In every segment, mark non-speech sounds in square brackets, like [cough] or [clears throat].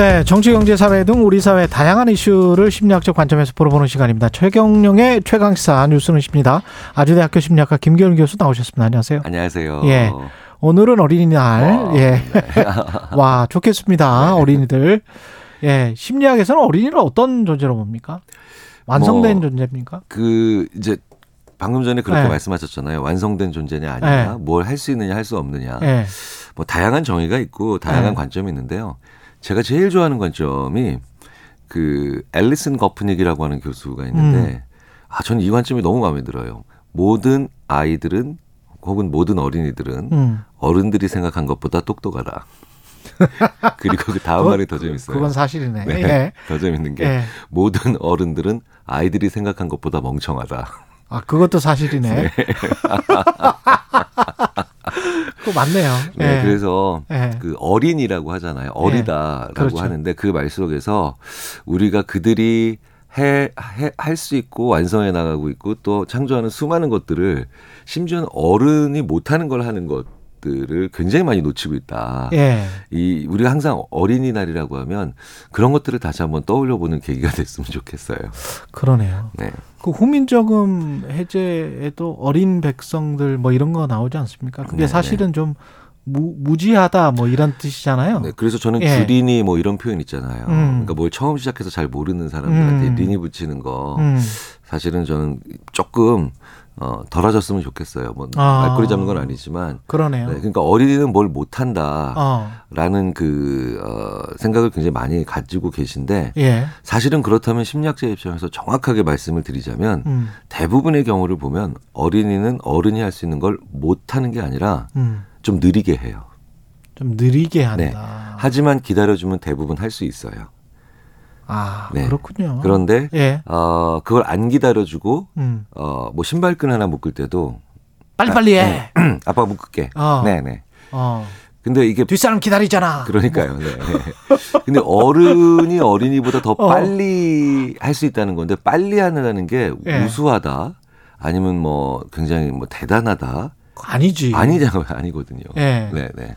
네, 정치, 경제, 사회 등 우리 사회 다양한 이슈를 심리학적 관점에서 풀어보는 시간입니다. 최경영의 최강시사 뉴스는 십니다. 아주대학교 심리학과 김기현 교수 나오셨습니다. 안녕하세요. 안녕하세요. 예. 오늘은 어린이날. 와, 예. 네. [laughs] 와, 좋겠습니다. 어린이들. 예. 심리학에서는 어린이를 어떤 존재로 봅니까? 완성된 뭐, 존재입니까? 그 이제 방금 전에 그렇게 네. 말씀하셨잖아요. 완성된 존재냐 아니냐, 뭘 할 수 있느냐 할 수 없느냐. 예. 뭐 다양한 정의가 있고 다양한 네. 관점이 있는데요. 제가 제일 좋아하는 관점이 그 앨리슨 거프닉이라고 하는 교수가 있는데 음. 아 저는 이 관점이 너무 마음에 들어요. 모든 아이들은 혹은 모든 어린이들은 음. 어른들이 생각한 것보다 똑똑하다. [laughs] 그리고 그 다음 말이 더 재밌어요. 그건 사실이네. 네. 예. 더 재밌는 게 예. 모든 어른들은 아이들이 생각한 것보다 멍청하다. 아, 그것도 사실이네. [laughs] 그거 맞네요. 네, 예. 그래서 예. 그 어린이라고 하잖아요. 어리다라고 그렇죠. 하는데 그 말 속에서 우리가 그들이 해, 해, 할 수 있고 완성해 나가고 있고 또 창조하는 수많은 것들을 심지어는 어른이 못하는 걸 하는 것 들을 굉장히 많이 놓치고 있다. 예. 이 우리가 항상 어린이날이라고 하면 그런 것들을 다시 한번 떠올려 보는 계기가 [laughs] 됐으면 좋겠어요. 그러네요. 네. 그 후민저금 해제에도 어린 백성들 뭐 이런 거 나오지 않습니까? 그게 네, 사실은 좀 무, 무지하다 뭐 이런 뜻이잖아요. 네, 그래서 저는 예. 규린이 뭐 이런 표현 있잖아요. 음. 그러니까 뭘 처음 시작해서 잘 모르는 사람들한테 음. 린이 붙이는 거 음. 사실은 저는 조금 어, 덜어졌으면 좋겠어요. 뭐 아. 말꼬리 잡는 건 아니지만 그러네요. 네, 그러니까 어린이는 뭘 못한다라는 어. 그 어, 생각을 굉장히 많이 가지고 계신데 예. 사실은 그렇다면 심리학자 입장에서 정확하게 말씀을 드리자면 음. 대부분의 경우를 보면 어린이는 어른이 할 수 있는 걸 못하는 게 아니라 음. 좀 느리게 해요. 좀 느리게 한다. 네. 하지만 기다려주면 대부분 할 수 있어요. 아, 네. 그렇군요. 그런데 예. 어, 그걸 안 기다려주고 음. 어, 뭐 신발끈 하나 묶을 때도 빨리빨리 해. 아빠 묶을게. 어. 네네. 어. 근데 이게 뒷사람 기다리잖아. 그러니까요. 네. [laughs] 근데 어른이 어린이보다 더 어. 빨리 할 수 있다는 건데 빨리 하느라는 게 예. 우수하다. 아니면 뭐 굉장히 뭐 대단하다. 아니지. 아니잖아요. [laughs] 아니거든요. 예. 네, 네.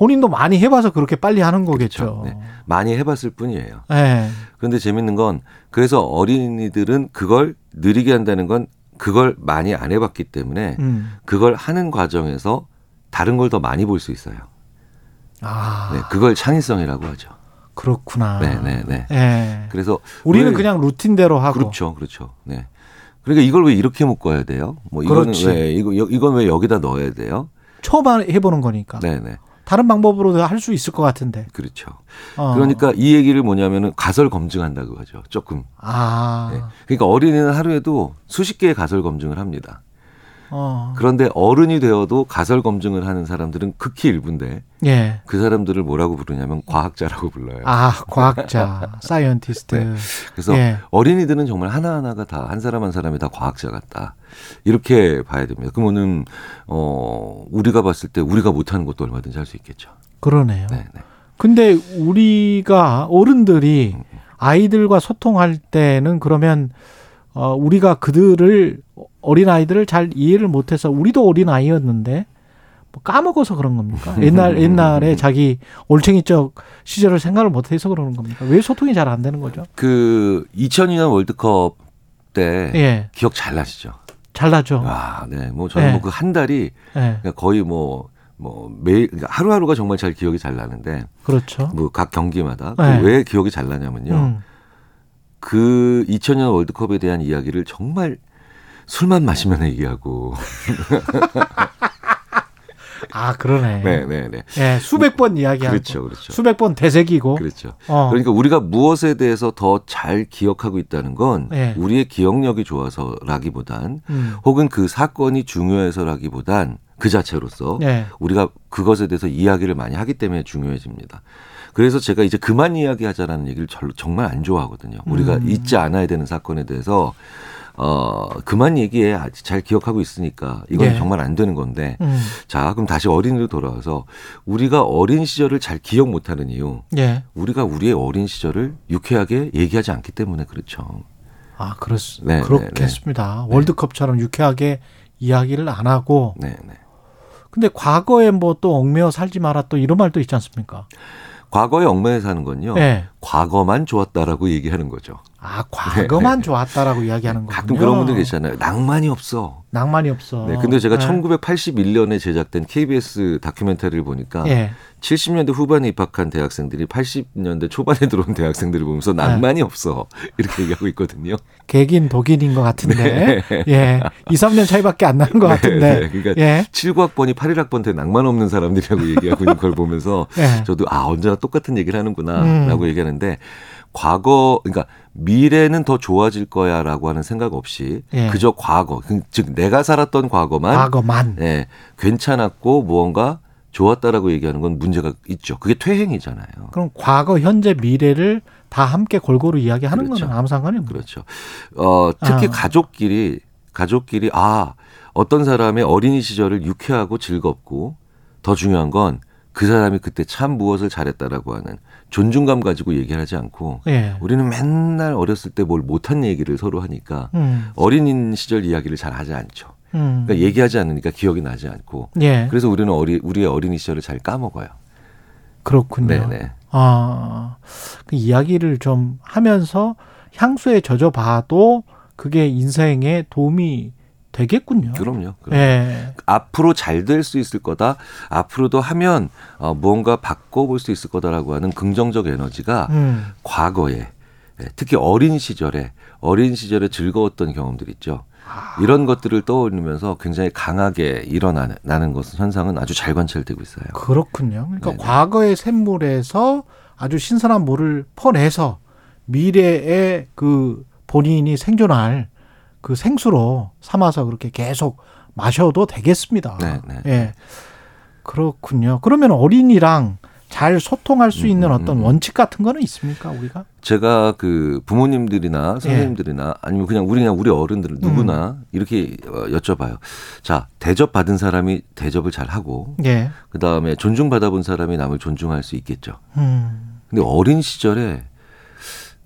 본인도 많이 해봐서 그렇게 빨리 하는 거겠죠. 그렇죠. 네. 많이 해봤을 뿐이에요. 예. 그런데 재밌는 건 그래서 어린이들은 그걸 느리게 한다는 건 그걸 많이 안 해봤기 때문에 음. 그걸 하는 과정에서 다른 걸 더 많이 볼 수 있어요. 아, 네, 그걸 창의성이라고 하죠. 그렇구나. 네, 네, 네. 예. 그래서 우리는 왜- 그냥 루틴대로 하고. 그렇죠, 그렇죠. 네. 그러니까 이걸 왜 이렇게 묶어야 돼요? 뭐 이거는 그렇지. 왜 이거 여- 이건 왜 여기다 넣어야 돼요? 처음 해보는 거니까. 네, 네, 다른 방법으로도 할 수 있을 것 같은데. 그렇죠. 어. 그러니까 이 얘기를 뭐냐면은 가설 검증한다고 하죠. 조금. 아, 네. 그러니까 어린이는 하루에도 수십 개의 가설 검증을 합니다. 어, 그런데 어른이 되어도 가설 검증을 하는 사람들은 극히 일부인데 예. 그 사람들을 뭐라고 부르냐면 과학자라고 불러요. 아, 과학자, scientist. 네. 그래서 예. 어린이들은 정말 하나하나가 다 한 사람 한 사람이 다 과학자 같다. 이렇게 봐야 됩니다. 그러면은 어 우리가 봤을 때 우리가 못하는 것도 얼마든지 할 수 있겠죠. 그러네요. 네, 네. 근데 우리가 어른들이 아이들과 소통할 때는 그러면 어, 우리가 그들을 어린 아이들을 잘 이해를 못해서 우리도 어린 아이였는데 뭐 까먹어서 그런 겁니까? 옛날 옛날에 자기 올챙이적 시절을 생각을 못해서 그러는 겁니까? 왜 소통이 잘 안 되는 거죠? 그 2002년 월드컵 때 예, 기억 잘 나시죠? 잘 나죠. 와, 네. 뭐 저는 네. 뭐그 한 달이 예, 그냥 거의 뭐, 뭐 매일, 그러니까 하루하루가 정말 잘 기억이 잘 나는데 그렇죠. 뭐 각 경기마다 그 네. 왜 기억이 잘 나냐면요. 음, 그 2000년 월드컵에 대한 이야기를 정말 술만 마시면 얘기하고. [laughs] 아 그러네. 네, 네, 네. 예, 수백 번 이야기하고 그렇죠, 그렇죠. 수백 번 되새기고. 그렇죠. 어, 그러니까 우리가 무엇에 대해서 더 잘 기억하고 있다는 건 네. 우리의 기억력이 좋아서라기보단 음, 혹은 그 사건이 중요해서라기보단 그 자체로서 예, 우리가 그것에 대해서 이야기를 많이 하기 때문에 중요해집니다. 그래서 제가 이제 그만 이야기하자라는 얘기를 절- 정말 안 좋아하거든요. 우리가 음. 잊지 않아야 되는 사건에 대해서 어 그만 얘기해 아직 잘 기억하고 있으니까 이건 예. 정말 안 되는 건데 음. 자 그럼 다시 어린이로 돌아와서 우리가 어린 시절을 잘 기억 못 하는 이유 예. 우리가 우리의 어린 시절을 유쾌하게 얘기하지 않기 때문에 그렇죠. 아, 그렇, 네, 그렇겠습니다. 월드컵처럼 유쾌하게 이야기를 안 하고. 네, 네. 근데 과거에 뭐 또 얽매여 살지 마라 또 이런 말도 있지 않습니까? 과거에 얽매여 사는 건요. 예. 과거만 좋았다라고 얘기하는 거죠. 아, 과거만 네, 네. 좋았다라고 이야기하는 거군요. 가끔 그런 분들 계시잖아요. 낭만이 없어. 낭만이 없어. 네, 근데 제가 네. 1981년에 제작된 KBS 다큐멘터리를 보니까 예. 70년대 후반에 입학한 대학생들이 80년대 초반에 들어온 대학생들을 보면서 네. 낭만이 없어. [laughs] 이렇게 얘기하고 있거든요. 개긴 독인인 것 같은데. 예. 2, 3년 차이밖에 안 나는 것 같은데. 네, 그러니까 예. 79학번이 81학번 때 낭만 없는 사람들이라고 얘기하고 있는 걸 보면서 예. 저도 아 언제나 똑같은 얘기를 음. 하는구나라고 얘기하는데 과거 그러니까 미래는 더 좋아질 거야라고 하는 생각 없이 예. 그저 과거 그- 즉 내가 살았던 과거만 과거만. 예, 괜찮았고 무언가 좋았다라고 얘기하는 건 문제가 있죠. 그게 퇴행이잖아요. 그럼 과거, 현재, 미래를 다 함께 골고루 이야기하는 그렇죠. 거는 아무 상관이 없는 그렇죠. 어, 특히 아. 가족끼리 가족끼리 아 어떤 사람의 어린이 시절을 유쾌하고 즐겁고 더 중요한 건 그 사람이 그때 참 무엇을 잘했다라고 하는 존중감 가지고 얘기하지 않고 예. 우리는 맨날 어렸을 때 뭘 못한 얘기를 서로 하니까 음. 어린이 시절 이야기를 잘 하지 않죠. 음. 그러니까 얘기하지 않으니까 기억이 나지 않고 예. 그래서 우리는 어리, 우리의 어린이 시절을 잘 까먹어요. 그렇군요. 네네. 아, 그 이야기를 좀 하면서 향수에 젖어 봐도 그게 인생에 도움이 되겠군요. 그럼요. 그럼. 예. 앞으로 잘 될 수 있을 거다. 앞으로도 하면 어, 무언가 바꿔볼 수 있을 거다라고 하는 긍정적 에너지가 음. 과거에 예, 특히 어린 시절에 어린 시절에 즐거웠던 경험들 있죠. 이런 것들을 떠올리면서 굉장히 강하게 일어나는 나는 것은 현상은 아주 잘 관찰되고 있어요. 그렇군요. 그러니까 네네. 과거의 샘물에서 아주 신선한 물을 퍼내서 미래의 그 본인이 생존할 그 생수로 삼아서 그렇게 계속 마셔도 되겠습니다. 네, 네. 예. 그렇군요. 그러면 어린이랑 잘 소통할 수 있는 음, 어떤 음. 원칙 같은 거는 있습니까, 우리가? 제가 그 부모님들이나 예. 선생님들이나 아니면 그냥 우리 그냥 우리 어른들 누구나 음. 이렇게 어, 여쭤봐요. 자 대접 받은 사람이 대접을 잘 하고 예. 그 다음에 존중 받아본 사람이 남을 존중할 수 있겠죠. 음. 근데 어린 시절에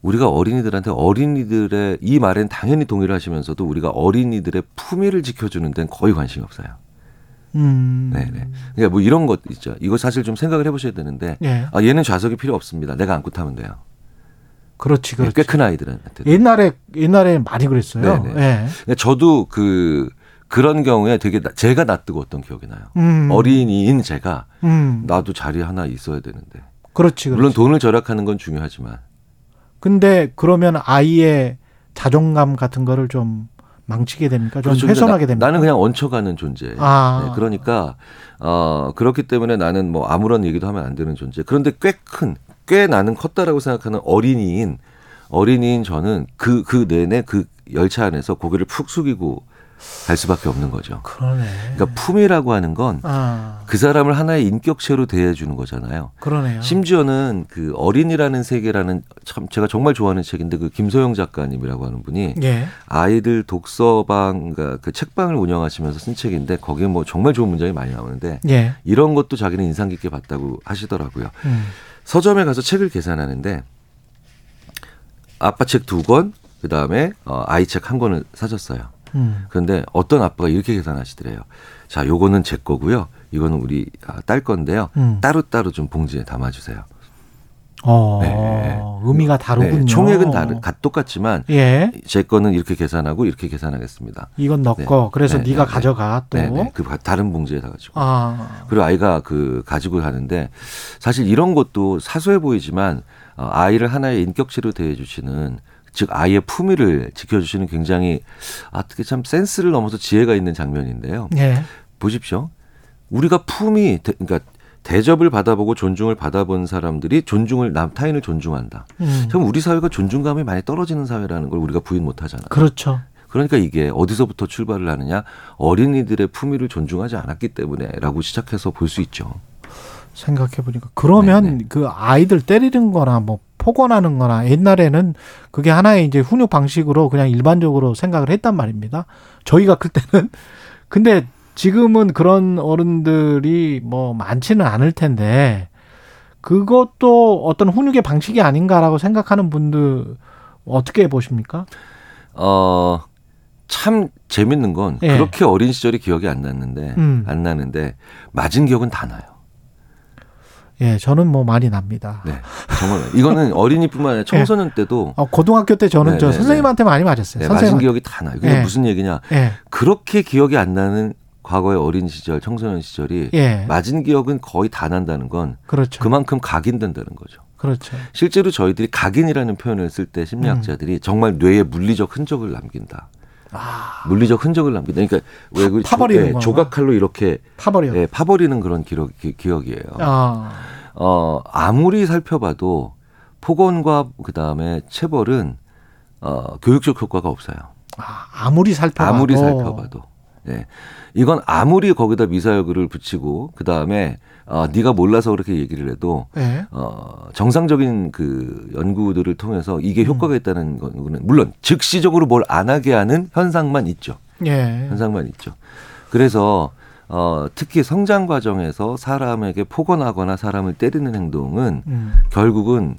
우리가 어린이들한테 어린이들의 이 말엔 당연히 동의를 하시면서도 우리가 어린이들의 품위를 지켜주는 데는 거의 관심이 없어요. 음. 네네. 그러니까 뭐 이런 것 있죠. 이거 사실 좀 생각을 해보셔야 되는데 예. 아 얘는 좌석이 필요 없습니다. 내가 안고 타면 돼요. 그렇지, 그렇지. 꽤큰 아이들한테. 옛날에 옛날에 많이 그랬어요. 네네. 예. 근데 저도 그 그런 경우에 되게 나- 제가 낯뜨거웠던 기억이 나요. 음. 어린이인 제가 음. 나도 자리 하나 있어야 되는데 그렇지, 그렇지. 물론 돈을 절약하는 건 중요하지만 근데 그러면 아이의 자존감 같은 거를 좀 망치게 됩니까? 좀 그렇죠. 훼손하게 나- 됩니까? 나 는 그냥 얹혀가는 존재. 아. 네, 그러니까 어 그렇기 때문에 나는 뭐 아무런 얘기도 하면 안 되는 존재. 그런데 꽤 큰, 꽤 나는 컸다라고 생각하는 어린이인 어린이인 저는 그그 내내 그 열차 안에서 고개를 푹 숙이고 갈 수밖에 없는 거죠. 그러네. 그러니까 품이라고 하는 건그 아, 사람을 하나의 인격체로 대해주는 거잖아요. 그러네요. 심지어는 그 어린이라는 세계라는 참 제가 정말 좋아하는 책인데 그 김소영 작가님이라고 하는 분이 예. 아이들 독서방 그러니까 그 책방을 운영하시면서 쓴 책인데 거기에 뭐 정말 좋은 문장이 많이 나오는데 예. 이런 것도 자기는 인상 깊게 봤다고 하시더라고요. 음. 서점에 가서 책을 계산하는데 아빠 책 두 권, 그 다음에 어, 아이 책 한 권을 사줬어요. 음. 그런데 어떤 아빠가 이렇게 계산하시더래요. 자, 요거는 제 거고요. 이거는 우리 아, 딸 건데요. 음. 따로따로 좀 봉지에 담아주세요. 어, 네. 의미가 다르군요. 네, 총액은 다르, 가- 똑같지만 예. 제 거는 이렇게 계산하고 이렇게 계산하겠습니다. 이건 너 네. 거. 그래서 네, 네, 가 네, 가져가 또. 네, 네. 그 다른 봉지에 다 가지고. 아. 그리고 아이가 그 가지고 가는데 사실 이런 것도 사소해 보이지만 어, 아이를 하나의 인격체로 대해 주시는 즉 아이의 품위를 지켜주시는 굉장히 아, 어떻게 참 센스를 넘어서 지혜가 있는 장면인데요. 예. 보십시오. 우리가 품위, 대, 그러니까 대접을 받아보고 존중을 받아본 사람들이 존중을 남 타인을 존중한다. 음. 참 우리 사회가 존중감이 많이 떨어지는 사회라는 걸 우리가 부인 못 하잖아요. 그렇죠. 그러니까 이게 어디서부터 출발을 하느냐 어린이들의 품위를 존중하지 않았기 때문에라고 시작해서 볼 수 있죠. 생각해 보니까 그러면 네, 네. 그 아이들 때리는 거나 뭐 폭언하는 거나 옛날에는 그게 하나의 이제 훈육 방식으로 그냥 일반적으로 생각을 했단 말입니다. 저희가 클 때는. [laughs] 근데 지금은 그런 어른들이 뭐 많지는 않을 텐데 그것도 어떤 훈육의 방식이 아닌가라고 생각하는 분들 어떻게 보십니까? 어, 참 재밌는 건 예. 그렇게 어린 시절이 기억이 안 났는데 음. 안 나는데 맞은 기억은 다 나요. 예, 저는 뭐 많이 납니다. 네, 정말 이거는 어린이뿐만 아니라 청소년 때도 어, 고등학교 때 저는 네, 저 네, 선생님한테 많이 맞았어요. 네, 맞은 선생님. 기억이 다 나요. 그게 예. 무슨 얘기냐? 예, 그렇게 기억이 안 나는 과거의 어린 시절, 청소년 시절이 예, 맞은 기억은 거의 다 난다는 건 그렇죠. 그만큼 각인된다는 거죠. 그렇죠. 실제로 저희들이 각인이라는 표현을 쓸 때 심리학자들이 정말 뇌에 물리적 흔적을 남긴다. 아, 물리적 흔적을 남긴다. 그러니까 왜 그 파버리는 조, 예, 거구나. 조각칼로 이렇게 파버려. 예, 파버리는 그런 기록, 기, 기억이에요. 아, 어, 아무리 살펴봐도 폭언과 그 다음에 체벌은 어, 교육적 효과가 없어요. 아, 아무리 살펴봐도 아무리 살펴봐도. 예. 이건 아무리 거기다 미사여구를 붙이고 그 다음에 어, 네가 몰라서 그렇게 얘기를 해도 예, 어, 정상적인 그 연구들을 통해서 이게 음. 효과가 있다는 거는 물론 즉시적으로 뭘 안 하게 하는 현상만 있죠. 예, 현상만 있죠. 그래서 어, 특히 성장 과정에서 사람에게 폭언하거나 사람을 때리는 행동은 음, 결국은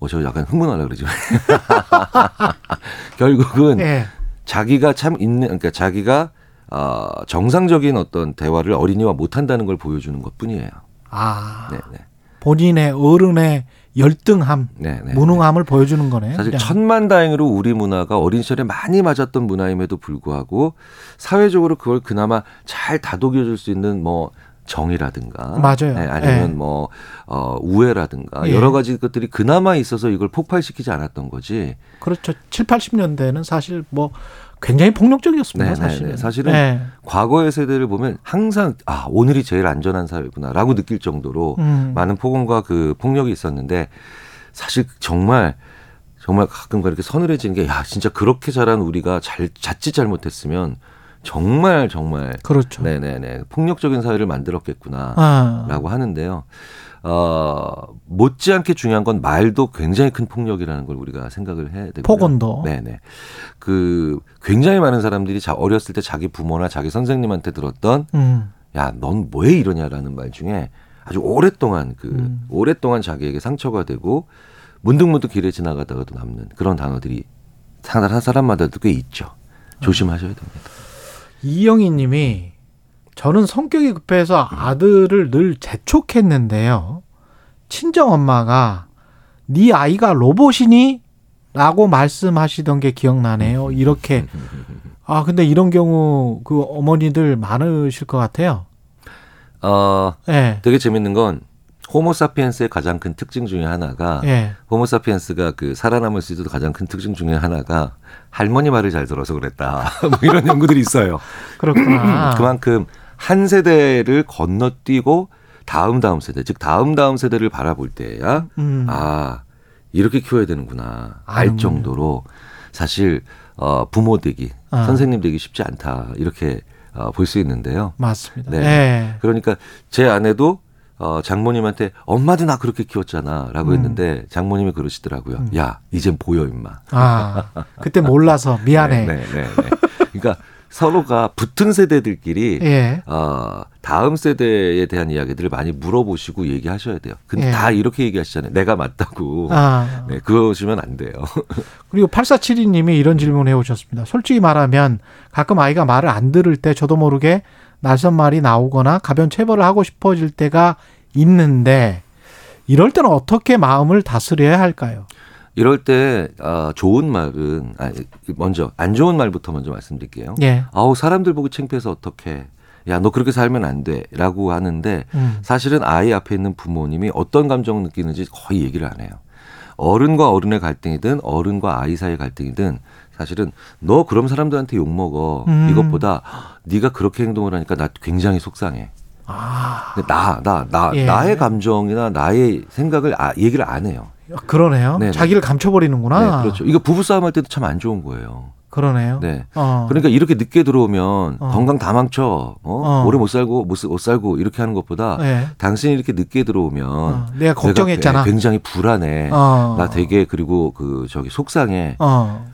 어, 저 약간 흥분하려 그러죠. [laughs] 결국은 예, 자기가 참 있는 그러니까 자기가 어, 정상적인 어떤 대화를 어린이와 못 한다는 걸 보여주는 것 뿐이에요. 아, 네, 네. 본인의 어른의 열등함, 네, 네. 무능함을 보여주는 거네. 사실 그냥. 천만다행으로 우리 문화가 어린 시절에 많이 맞았던 문화임에도 불구하고 사회적으로 그걸 그나마 잘 다독여줄 수 있는 뭐 정이라든가 맞아요. 네, 아니면 예. 뭐 어, 우애라든가 예. 여러 가지 것들이 그나마 있어서 이걸 폭발시키지 않았던 거지. 그렇죠. 7, 80년대는 사실 뭐 굉장히 폭력적이었습니다. 네, 네, 사실은. 네. 사실은 예. 과거의 세대를 보면 항상 아 오늘이 제일 안전한 사회구나라고 느낄 정도로 음. 많은 폭언과 그 폭력이 있었는데 사실 정말 정말 가끔가 이렇게 서늘해지는 게 야 진짜 그렇게 자란 우리가 잘 자칫 잘못했으면 정말 정말 그렇죠. 네네네 폭력적인 사회를 만들었겠구나. 아, 라고 하는데요. 어, 못지않게 중요한 건 말도 굉장히 큰 폭력이라는 걸 우리가 생각을 해야 되고요. 폭언도. 네네. 그 굉장히 많은 사람들이 자, 어렸을 때 자기 부모나 자기 선생님한테 들었던 음, 야, 넌 뭐해 이러냐라는 말 중에 아주 오랫동안 그 음. 오랫동안 자기에게 상처가 되고 문득문득 길에 지나가다가도 남는 그런 단어들이 한 사람마다도 꽤 있죠. 조심하셔야 됩니다. 이영희 님이 저는 성격이 급해서 아들을 늘 재촉했는데요. 친정 엄마가 네 아이가 로봇이니? 라고 말씀하시던 게 기억나네요. 이렇게. 아, 근데 이런 경우 그 어머니들 많으실 것 같아요. 어, 예. 되게 재밌는 건 호모사피엔스의 가장 큰 특징 중에 하나가 예. 호모사피엔스가 그 살아남을 수 있어도 가장 큰 특징 중에 하나가 할머니 말을 잘 들어서 그랬다. [laughs] 뭐 이런 연구들이 있어요. 그렇구나. [clears throat] 그만큼 한 세대를 건너뛰고 다음 다음 세대, 즉 다음 다음 세대를 바라볼 때야 음. 아 이렇게 키워야 되는구나 알. 정도로 사실 어, 부모 되기, 아. 선생님 되기 쉽지 않다 이렇게 어, 볼 수 있는데요. 맞습니다. 네. 예. 그러니까 제 아내도 어, 장모님한테 엄마도 나 그렇게 키웠잖아 라고 음. 했는데 장모님이 그러시더라고요. 음. 야 이젠 보여 임마. 아, 그때 몰라서 [laughs] 미안해. 네, 네, 네, 네. 그러니까 서로가 붙은 세대들끼리 예. 어, 다음 세대에 대한 이야기들을 많이 물어보시고 얘기하셔야 돼요. 근데 예. 다 이렇게 얘기하시잖아요. 내가 맞다고. 아. 네, 그러시면 안 돼요. [laughs] 그리고 8472님이 이런 질문을 해오셨습니다. 솔직히 말하면 가끔 아이가 말을 안 들을 때 저도 모르게 낯선 말이 나오거나 가변 체벌을 하고 싶어질 때가 있는데 이럴 때는 어떻게 마음을 다스려야 할까요? 이럴 때 어, 좋은 말은 아, 먼저 안 좋은 말부터 먼저 말씀드릴게요. 예. 아우 사람들 보고 창피해서 어떡해. 야너 그렇게 살면 안 돼라고 하는데 음. 사실은 아이 앞에 있는 부모님이 어떤 감정을 느끼는지 거의 얘기를 안 해요. 어른과 어른의 갈등이든 어른과 아이 사이의 갈등이든 사실은 너 그럼 사람들한테 욕 먹어. 음. 이것보다 네가 그렇게 행동을 하니까 나 굉장히 속상해. 아, 나, 나, 나, 예. 나의 감정이나 나의 생각을 아, 얘기를 안 해요. 그러네요. 네네. 자기를 감춰버리는구나. 네, 그렇죠. 이거 부부싸움 할 때도 참 안 좋은 거예요. 그러네요. 네. 어. 그러니까 이렇게 늦게 들어오면 어. 건강 다 망쳐. 어? 어. 오래 못 살고 못, 쓰- 못 살고 이렇게 하는 것보다 네. 당신이 이렇게 늦게 들어오면 어, 내가 걱정했잖아. 내가 굉장히 불안해. 어. 나 되게 그리고 그 저기 속상해. 어.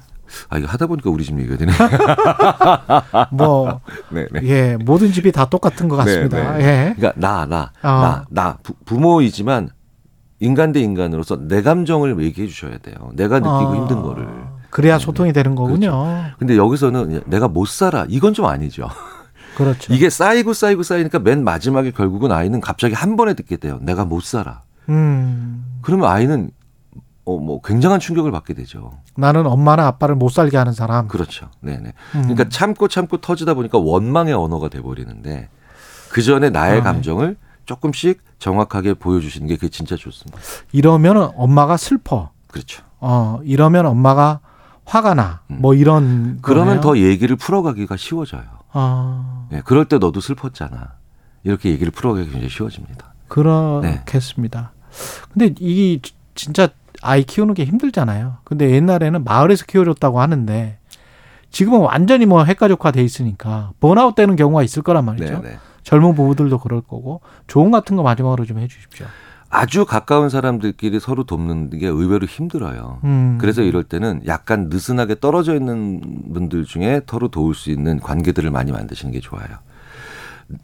아 이거 하다 보니까 우리 집 얘기가 되네. [laughs] 뭐 네, 네. 예, 모든 집이 다 똑같은 것 같습니다. 네, 예. 그러니까 나, 나, 어. 나, 나 부, 부모이지만 인간 대 인간으로서 내 감정을 얘기해 주셔야 돼요. 내가 느끼고 어. 힘든 거를. 그래야 소통이 되는 거군요. 근데 여기서는 내가 못 살아. 이건 좀 아니죠. 그렇죠. 이게 쌓이고 쌓이고 쌓이니까 맨 마지막에 결국은 아이는 갑자기 한 번에 듣게 돼요. 내가 못 살아. 음. 그러면 아이는 어, 뭐 굉장한 충격을 받게 되죠. 나는 엄마나 아빠를 못 살게 하는 사람. 그렇죠. 네네. 음. 그러니까 참고 참고 터지다 보니까 원망의 언어가 돼버리는데 그 전에 나의 아. 감정을 조금씩 정확하게 보여주시는 게 그게 진짜 좋습니다. 이러면 엄마가 슬퍼. 그렇죠. 어, 이러면 엄마가 화가 나. 음. 뭐 이런. 그러면 거네요. 더 얘기를 풀어가기가 쉬워져요. 아, 예, 그럴 때 너도 슬펐잖아. 이렇게 얘기를 풀어가기가 굉장히 쉬워집니다. 그렇겠습니다. 근데 이 진짜 아이 키우는 게 힘들잖아요. 근데 옛날에는 마을에서 키워줬다고 하는데 지금은 완전히 뭐 핵가족화 돼 있으니까 번아웃 되는 경우가 있을 거란 말이죠. 네네. 젊은 부부들도 그럴 거고 조언 같은 거 마지막으로 좀 해주십시오. 아주 가까운 사람들끼리 서로 돕는 게 의외로 힘들어요. 음. 그래서 이럴 때는 약간 느슨하게 떨어져 있는 분들 중에 서로 도울 수 있는 관계들을 많이 만드시는 게 좋아요.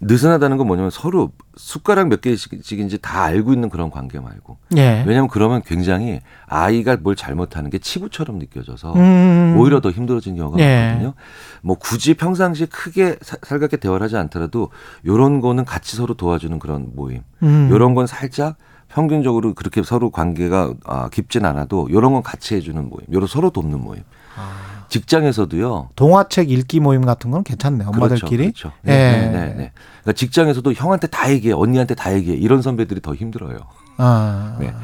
느슨하다는 건 뭐냐면 서로 숟가락 몇 개씩인지 다 알고 있는 그런 관계 말고. 예. 왜냐하면 그러면 굉장히 아이가 뭘 잘못하는 게 치부처럼 느껴져서 음. 오히려 더 힘들어지는 경우가 예. 많거든요. 뭐 굳이 평상시에 크게 사- 살갑게 대화를 하지 않더라도 요런 거는 같이 서로 도와주는 그런 모임. 음. 요런 건 살짝 평균적으로 그렇게 서로 관계가 아, 깊진 않아도 요런 건 같이 해주는 모임. 요런 서로 돕는 모임. 아. 직장에서도요. 동화책 읽기 모임 같은 건 괜찮네. 엄마들끼리. 그렇죠. 그렇죠. 예. 네, 네, 네, 네. 그러니까 직장에서도 형한테 다 얘기해, 언니한테 다 얘기해. 이런 선배들이 더 힘들어요. 아. 네.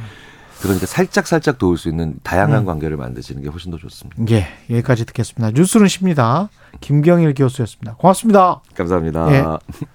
그러니까 살짝 살짝 도울 수 있는 다양한 음. 관계를 만드시는 게 훨씬 더 좋습니다. 예, 여기까지 듣겠습니다. 뉴스는 쉽니다. 김경일 교수였습니다. 고맙습니다. 감사합니다. 예.